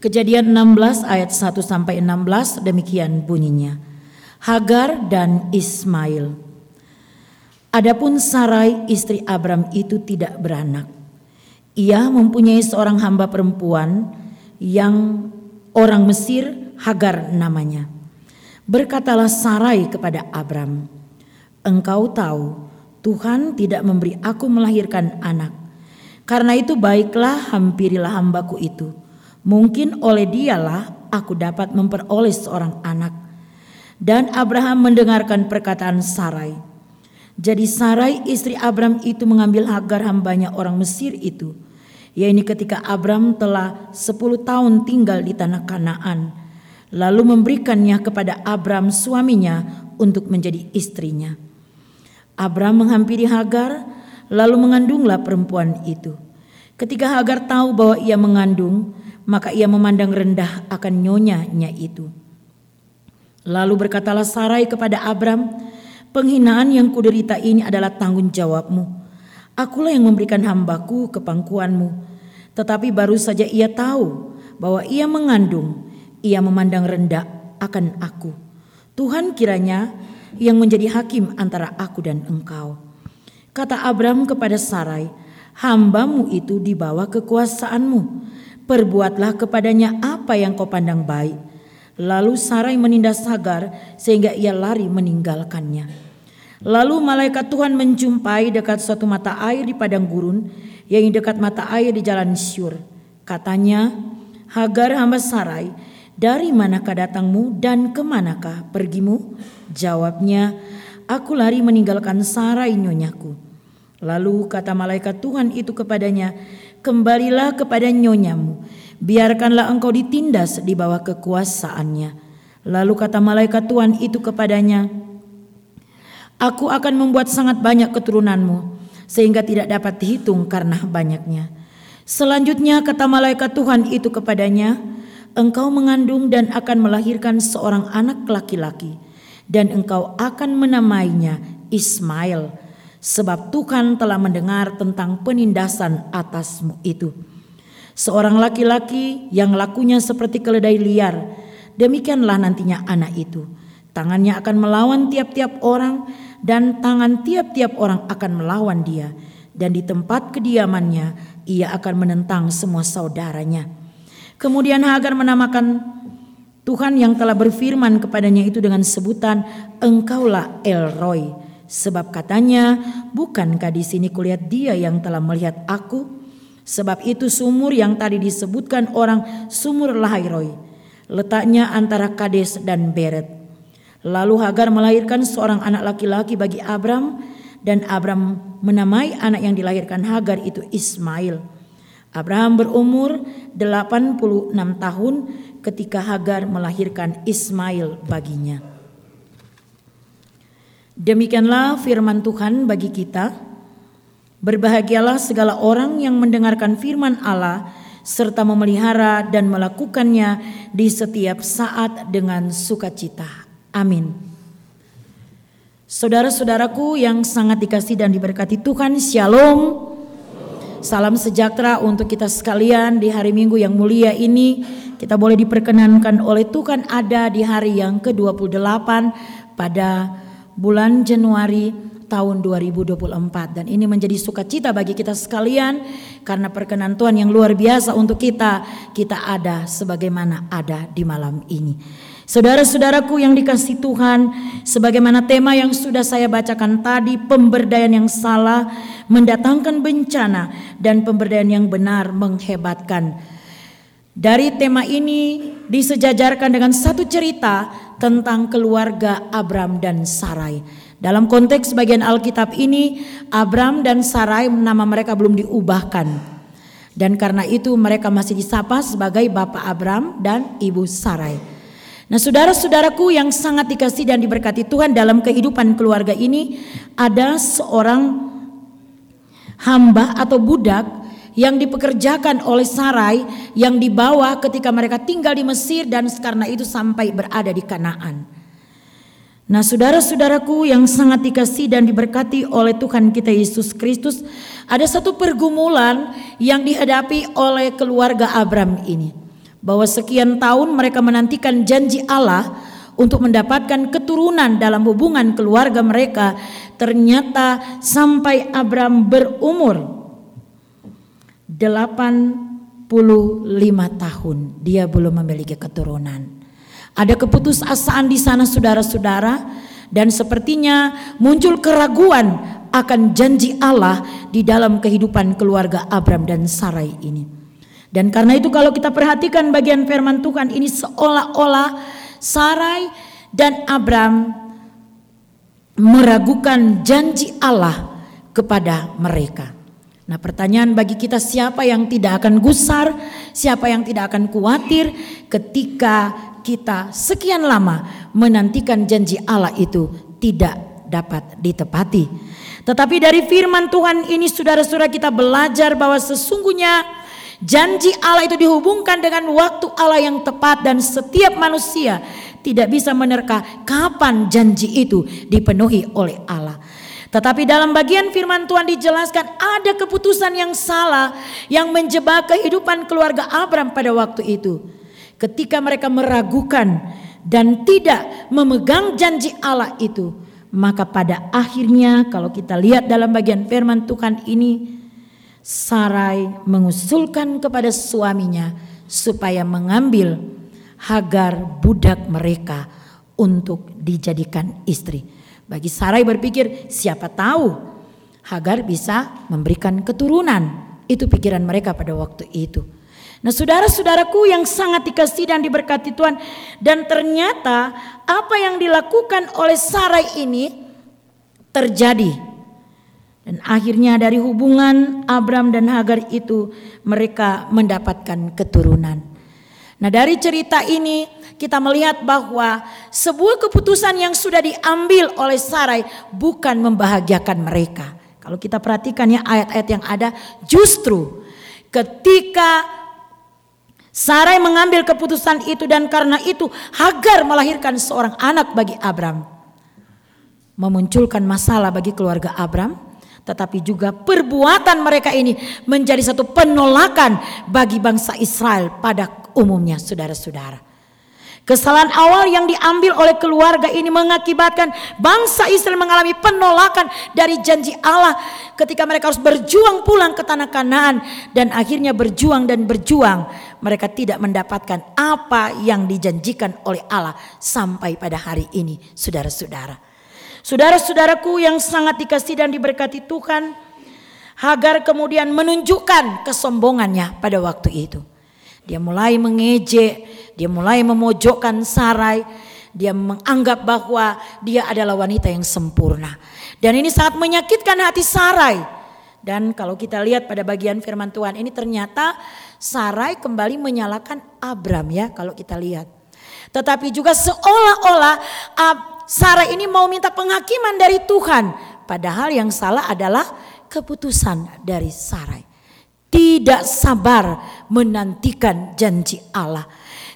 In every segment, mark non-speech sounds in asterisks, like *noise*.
Kejadian 16 ayat 1 sampai 16 demikian bunyinya. Hagar dan Ismail. Adapun Sarai istri Abram itu tidak beranak. Ia mempunyai seorang hamba perempuan yang orang Mesir Hagar namanya. Berkatalah Sarai kepada Abram, "Engkau tahu Tuhan tidak memberi aku melahirkan anak. Karena itu baiklah hampirilah hambaku itu." Mungkin oleh dialah aku dapat memperoleh seorang anak. Dan Abraham mendengarkan perkataan Sarai. Jadi Sarai istri Abraham itu mengambil Hagar hambanya orang Mesir itu. Yaitu ketika Abraham telah 10 tahun tinggal di tanah Kanaan. Lalu memberikannya kepada Abraham suaminya untuk menjadi istrinya. Abraham menghampiri Hagar lalu mengandunglah perempuan itu. Ketika Hagar tahu bahwa ia mengandung, maka ia memandang rendah akan nyonyanya itu. Lalu berkatalah Sarai kepada Abram, penghinaan yang kuderita ini adalah tanggung jawabmu. Akulah yang memberikan hambaku ke pangkuanmu. Tetapi baru saja ia tahu bahwa ia mengandung, ia memandang rendah akan aku. Tuhan kiranya yang menjadi hakim antara aku dan engkau. Kata Abram kepada Sarai, hambamu itu dibawa kekuasaanmu perbuatlah kepadanya apa yang kau pandang baik. Lalu Sarai menindas Hagar sehingga ia lari meninggalkannya. Lalu malaikat Tuhan menjumpai dekat suatu mata air di padang gurun yang dekat mata air di jalan Syur. Katanya, Hagar hamba Sarai, dari manakah datangmu dan ke manakah pergimu? Jawabnya, aku lari meninggalkan Sarai nyonyaku. Lalu kata malaikat Tuhan itu kepadanya, kembalilah kepada nyonyamu, biarkanlah engkau ditindas di bawah kekuasaannya. Lalu kata malaikat Tuhan itu kepadanya, Aku akan membuat sangat banyak keturunanmu, sehingga tidak dapat dihitung karena *laughs* banyaknya. Selanjutnya kata malaikat Tuhan itu kepadanya, Engkau mengandung dan akan melahirkan seorang anak laki-laki, dan engkau akan menamainya Ismail, sebab Tuhan telah mendengar tentang penindasan atasmu itu. Seorang laki-laki yang lakunya seperti keledai liar, demikianlah nantinya anak itu. Tangannya akan melawan tiap-tiap orang dan tangan tiap-tiap orang akan melawan dia. Dan di tempat kediamannya ia akan menentang semua saudaranya. Kemudian Hagar menamakan Tuhan yang telah berfirman kepadanya itu dengan sebutan Engkaulah El Roy Sebab katanya, bukankah di sini kulihat dia yang telah melihat aku? Sebab itu sumur yang tadi disebutkan orang sumur Lahairoi. Letaknya antara Kades dan Beret. Lalu Hagar melahirkan seorang anak laki-laki bagi Abram. Dan Abram menamai anak yang dilahirkan Hagar itu Ismail. Abraham berumur 86 tahun ketika Hagar melahirkan Ismail baginya. Demikianlah firman Tuhan bagi kita. Berbahagialah segala orang yang mendengarkan firman Allah serta memelihara dan melakukannya di setiap saat dengan sukacita. Amin. Saudara-saudaraku yang sangat dikasih dan diberkati Tuhan, Shalom. Salam sejahtera untuk kita sekalian di hari Minggu yang mulia ini. Kita boleh diperkenankan oleh Tuhan ada di hari yang ke-28 pada bulan Januari tahun 2024 dan ini menjadi sukacita bagi kita sekalian karena perkenan Tuhan yang luar biasa untuk kita kita ada sebagaimana ada di malam ini. Saudara-saudaraku yang dikasih Tuhan, sebagaimana tema yang sudah saya bacakan tadi, pemberdayaan yang salah mendatangkan bencana dan pemberdayaan yang benar menghebatkan. Dari tema ini disejajarkan dengan satu cerita tentang keluarga Abram dan Sarai. Dalam konteks bagian Alkitab ini, Abram dan Sarai nama mereka belum diubahkan. Dan karena itu mereka masih disapa sebagai Bapak Abram dan Ibu Sarai. Nah saudara-saudaraku yang sangat dikasih dan diberkati Tuhan dalam kehidupan keluarga ini ada seorang hamba atau budak yang dipekerjakan oleh Sarai yang dibawa ketika mereka tinggal di Mesir dan karena itu sampai berada di Kanaan. Nah, saudara-saudaraku yang sangat dikasih dan diberkati oleh Tuhan kita Yesus Kristus, ada satu pergumulan yang dihadapi oleh keluarga Abram ini. bahwa sekian tahun mereka menantikan janji Allah untuk mendapatkan keturunan dalam hubungan keluarga mereka ternyata sampai Abram berumur 85 tahun dia belum memiliki keturunan. Ada keputusasaan di sana saudara-saudara dan sepertinya muncul keraguan akan janji Allah di dalam kehidupan keluarga Abram dan Sarai ini. Dan karena itu kalau kita perhatikan bagian firman Tuhan ini seolah-olah Sarai dan Abram meragukan janji Allah kepada mereka. Nah pertanyaan bagi kita siapa yang tidak akan gusar, siapa yang tidak akan khawatir ketika kita sekian lama menantikan janji Allah itu tidak dapat ditepati. Tetapi dari firman Tuhan ini saudara-saudara kita belajar bahwa sesungguhnya Janji Allah itu dihubungkan dengan waktu Allah yang tepat dan setiap manusia tidak bisa menerka kapan janji itu dipenuhi oleh Allah. Tetapi dalam bagian firman Tuhan dijelaskan ada keputusan yang salah yang menjebak kehidupan keluarga Abram pada waktu itu. Ketika mereka meragukan dan tidak memegang janji Allah itu, maka pada akhirnya kalau kita lihat dalam bagian firman Tuhan ini Sarai mengusulkan kepada suaminya supaya mengambil Hagar budak mereka untuk dijadikan istri. Bagi Sarai berpikir siapa tahu Hagar bisa memberikan keturunan. Itu pikiran mereka pada waktu itu. Nah saudara-saudaraku yang sangat dikasih dan diberkati Tuhan. Dan ternyata apa yang dilakukan oleh Sarai ini terjadi dan akhirnya dari hubungan Abram dan Hagar itu mereka mendapatkan keturunan. Nah dari cerita ini kita melihat bahwa sebuah keputusan yang sudah diambil oleh Sarai bukan membahagiakan mereka. Kalau kita perhatikan ya ayat-ayat yang ada justru ketika Sarai mengambil keputusan itu dan karena itu Hagar melahirkan seorang anak bagi Abram. Memunculkan masalah bagi keluarga Abram tetapi juga perbuatan mereka ini menjadi satu penolakan bagi bangsa Israel pada umumnya saudara-saudara. Kesalahan awal yang diambil oleh keluarga ini mengakibatkan bangsa Israel mengalami penolakan dari janji Allah ketika mereka harus berjuang pulang ke tanah Kanaan dan akhirnya berjuang dan berjuang mereka tidak mendapatkan apa yang dijanjikan oleh Allah sampai pada hari ini saudara-saudara. Saudara-saudaraku yang sangat dikasih dan diberkati Tuhan, Hagar kemudian menunjukkan kesombongannya pada waktu itu. Dia mulai mengejek, dia mulai memojokkan Sarai, dia menganggap bahwa dia adalah wanita yang sempurna. Dan ini sangat menyakitkan hati Sarai. Dan kalau kita lihat pada bagian firman Tuhan ini ternyata Sarai kembali menyalahkan Abram ya kalau kita lihat. Tetapi juga seolah-olah Sarah ini mau minta penghakiman dari Tuhan. Padahal yang salah adalah keputusan dari Sarai. Tidak sabar menantikan janji Allah.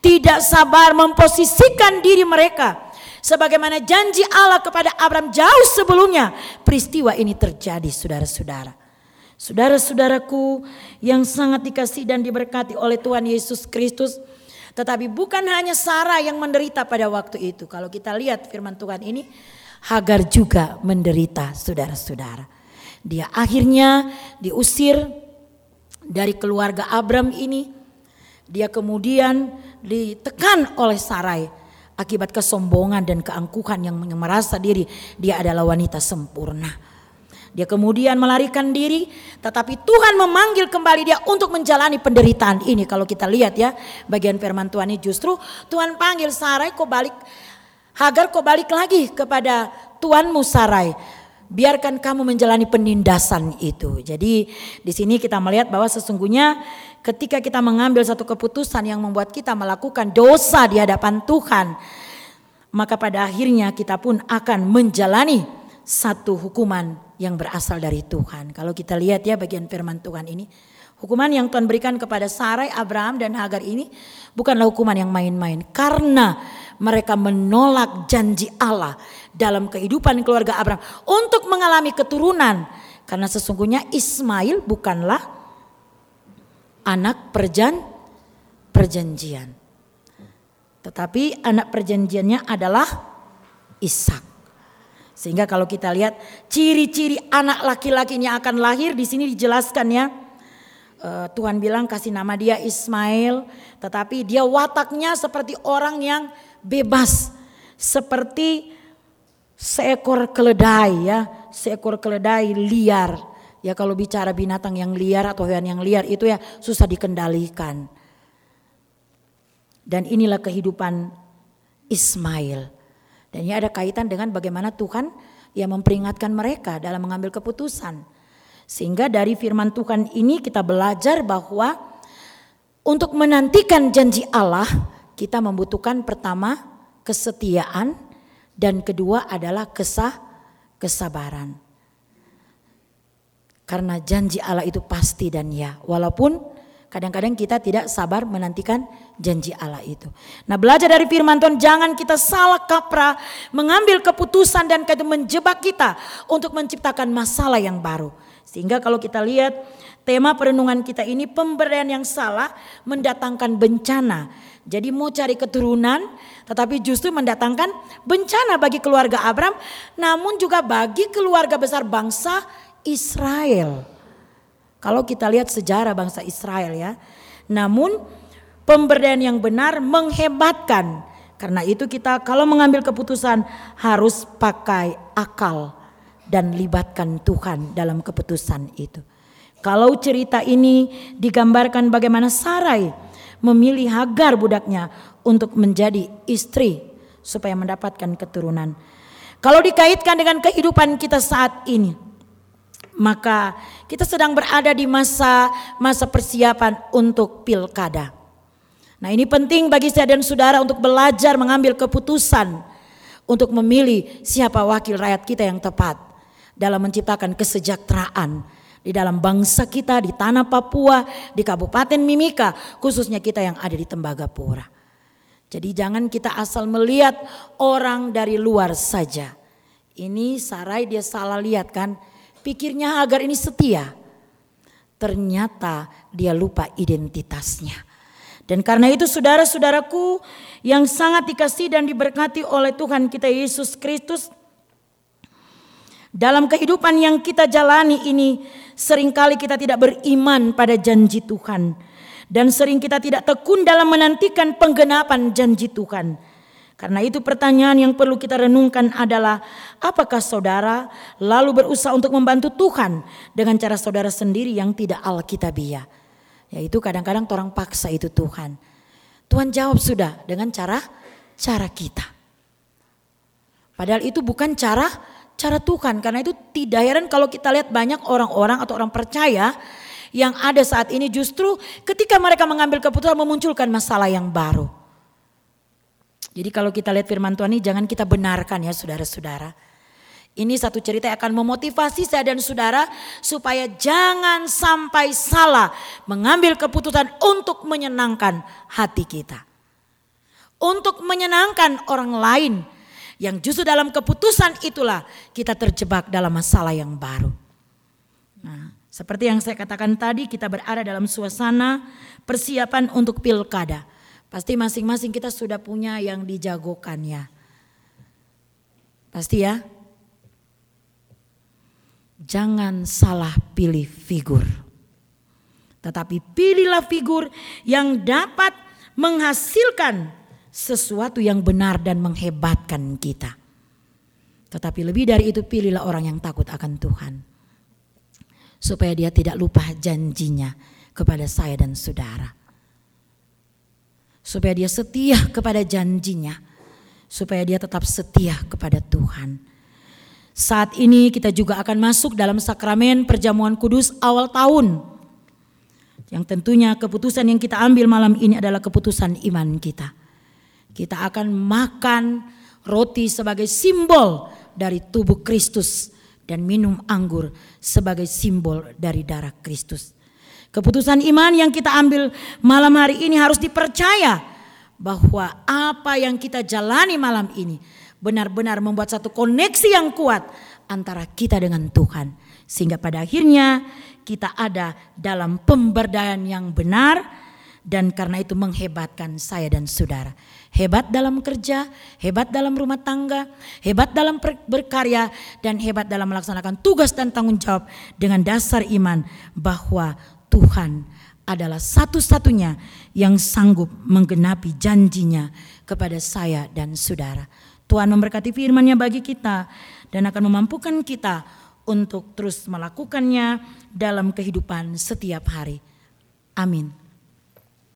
Tidak sabar memposisikan diri mereka. Sebagaimana janji Allah kepada Abraham jauh sebelumnya. Peristiwa ini terjadi saudara-saudara. Saudara-saudaraku yang sangat dikasih dan diberkati oleh Tuhan Yesus Kristus. Tetapi bukan hanya Sarah yang menderita pada waktu itu. Kalau kita lihat firman Tuhan ini, Hagar juga menderita saudara-saudara. Dia akhirnya diusir dari keluarga Abram ini. Dia kemudian ditekan oleh Sarai akibat kesombongan dan keangkuhan yang merasa diri dia adalah wanita sempurna. Dia kemudian melarikan diri, tetapi Tuhan memanggil kembali dia untuk menjalani penderitaan ini. Kalau kita lihat ya, bagian firman Tuhan ini justru Tuhan panggil Sarai kok balik, Hagar kok balik lagi kepada Tuhanmu Sarai. Biarkan kamu menjalani penindasan itu. Jadi di sini kita melihat bahwa sesungguhnya ketika kita mengambil satu keputusan yang membuat kita melakukan dosa di hadapan Tuhan, maka pada akhirnya kita pun akan menjalani satu hukuman yang berasal dari Tuhan. Kalau kita lihat ya bagian firman Tuhan ini, hukuman yang Tuhan berikan kepada Sarai, Abraham dan Hagar ini bukanlah hukuman yang main-main karena mereka menolak janji Allah dalam kehidupan keluarga Abraham untuk mengalami keturunan karena sesungguhnya Ismail bukanlah anak perjan perjanjian. Tetapi anak perjanjiannya adalah Ishak. Sehingga kalau kita lihat ciri-ciri anak laki-lakinya akan lahir di sini dijelaskan ya. Eh, Tuhan bilang kasih nama dia Ismail, tetapi dia wataknya seperti orang yang bebas, seperti seekor keledai ya, seekor keledai liar. Ya kalau bicara binatang yang liar atau hewan yang liar itu ya susah dikendalikan. Dan inilah kehidupan Ismail. Dan ini ada kaitan dengan bagaimana Tuhan yang memperingatkan mereka dalam mengambil keputusan. Sehingga dari firman Tuhan ini kita belajar bahwa untuk menantikan janji Allah kita membutuhkan pertama kesetiaan dan kedua adalah kesah kesabaran. Karena janji Allah itu pasti dan ya. Walaupun Kadang-kadang kita tidak sabar menantikan janji Allah itu. Nah belajar dari firman Tuhan jangan kita salah kaprah mengambil keputusan dan menjebak kita untuk menciptakan masalah yang baru. Sehingga kalau kita lihat tema perenungan kita ini pemberian yang salah mendatangkan bencana. Jadi mau cari keturunan tetapi justru mendatangkan bencana bagi keluarga Abraham namun juga bagi keluarga besar bangsa Israel. Kalau kita lihat sejarah bangsa Israel ya. Namun pemberdayaan yang benar menghebatkan. Karena itu kita kalau mengambil keputusan harus pakai akal dan libatkan Tuhan dalam keputusan itu. Kalau cerita ini digambarkan bagaimana Sarai memilih Hagar budaknya untuk menjadi istri supaya mendapatkan keturunan. Kalau dikaitkan dengan kehidupan kita saat ini, maka kita sedang berada di masa masa persiapan untuk pilkada. Nah, ini penting bagi saya dan saudara untuk belajar mengambil keputusan untuk memilih siapa wakil rakyat kita yang tepat dalam menciptakan kesejahteraan di dalam bangsa kita di tanah Papua, di Kabupaten Mimika, khususnya kita yang ada di Tembagapura. Jadi jangan kita asal melihat orang dari luar saja. Ini Sarai dia salah lihat kan, Pikirnya agar ini setia. Ternyata dia lupa identitasnya. Dan karena itu saudara-saudaraku yang sangat dikasih dan diberkati oleh Tuhan kita Yesus Kristus. Dalam kehidupan yang kita jalani ini sering kali kita tidak beriman pada janji Tuhan. Dan sering kita tidak tekun dalam menantikan penggenapan janji Tuhan. Karena itu pertanyaan yang perlu kita renungkan adalah apakah saudara lalu berusaha untuk membantu Tuhan dengan cara saudara sendiri yang tidak alkitabiah. Yaitu kadang-kadang orang paksa itu Tuhan. Tuhan jawab sudah dengan cara cara kita. Padahal itu bukan cara cara Tuhan karena itu tidak heran kalau kita lihat banyak orang-orang atau orang percaya yang ada saat ini justru ketika mereka mengambil keputusan memunculkan masalah yang baru. Jadi kalau kita lihat firman Tuhan ini jangan kita benarkan ya saudara-saudara. Ini satu cerita yang akan memotivasi saya dan saudara supaya jangan sampai salah mengambil keputusan untuk menyenangkan hati kita. Untuk menyenangkan orang lain yang justru dalam keputusan itulah kita terjebak dalam masalah yang baru. Nah, seperti yang saya katakan tadi kita berada dalam suasana persiapan untuk pilkada. Pasti masing-masing kita sudah punya yang dijagokan ya. Pasti ya. Jangan salah pilih figur. Tetapi pilihlah figur yang dapat menghasilkan sesuatu yang benar dan menghebatkan kita. Tetapi lebih dari itu pilihlah orang yang takut akan Tuhan. Supaya dia tidak lupa janjinya kepada saya dan saudara supaya dia setia kepada janjinya, supaya dia tetap setia kepada Tuhan. Saat ini kita juga akan masuk dalam sakramen perjamuan kudus awal tahun. Yang tentunya keputusan yang kita ambil malam ini adalah keputusan iman kita. Kita akan makan roti sebagai simbol dari tubuh Kristus dan minum anggur sebagai simbol dari darah Kristus. Keputusan iman yang kita ambil malam hari ini harus dipercaya bahwa apa yang kita jalani malam ini benar-benar membuat satu koneksi yang kuat antara kita dengan Tuhan. Sehingga pada akhirnya kita ada dalam pemberdayaan yang benar dan karena itu menghebatkan saya dan saudara. Hebat dalam kerja, hebat dalam rumah tangga, hebat dalam berkarya, dan hebat dalam melaksanakan tugas dan tanggung jawab dengan dasar iman bahwa Tuhan adalah satu-satunya yang sanggup menggenapi janjinya kepada saya dan saudara. Tuhan memberkati firman-Nya bagi kita dan akan memampukan kita untuk terus melakukannya dalam kehidupan setiap hari. Amin.